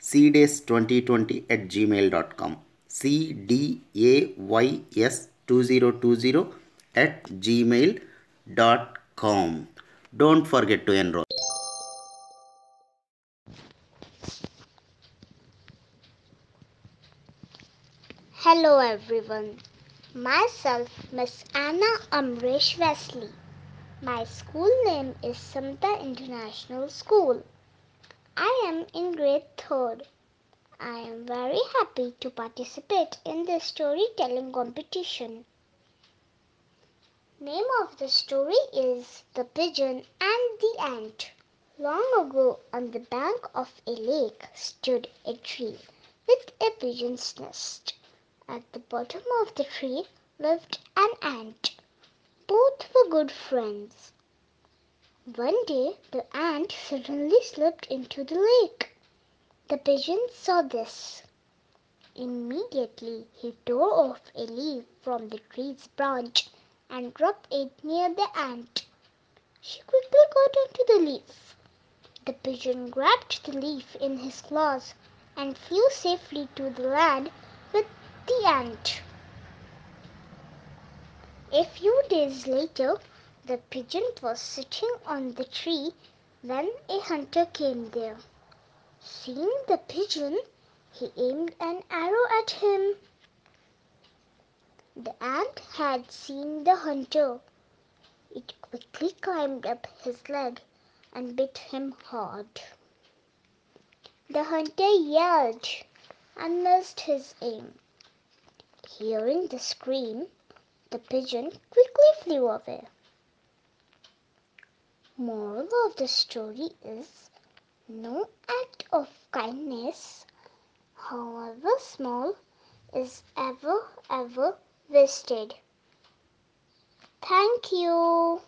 cdays2020 at gmail.com cdays2020 at gmail.com don't forget to enroll Hello everyone. Myself Miss Ana Amrish Wesley. My school name is Samata International School. I am in grade 3rd. I am very happy to participate in the storytelling competition. Name of the story is The Pigeon and the Ant. Long ago on the bank of a lake stood a tree with a pigeon's nest. At the bottom of the tree lived an ant. Both were good friends. One day the ant suddenly slipped into the lake. The pigeon saw this. Immediately he tore off a leaf from the tree's branch and dropped it near the ant. She quickly got onto the leaf. The pigeon grabbed the leaf in his claws and flew safely to the land with the ant. A few days later, the pigeon was sitting on the tree when a hunter came there. Seeing the pigeon, he aimed an arrow at him. The ant had seen the hunter. It quickly climbed up his leg and bit him hard. The hunter yelled and missed his aim. Hearing the scream, the pigeon quickly flew away. Moral of the story is no act of kindness, however small, is ever, ever wasted. Thank you.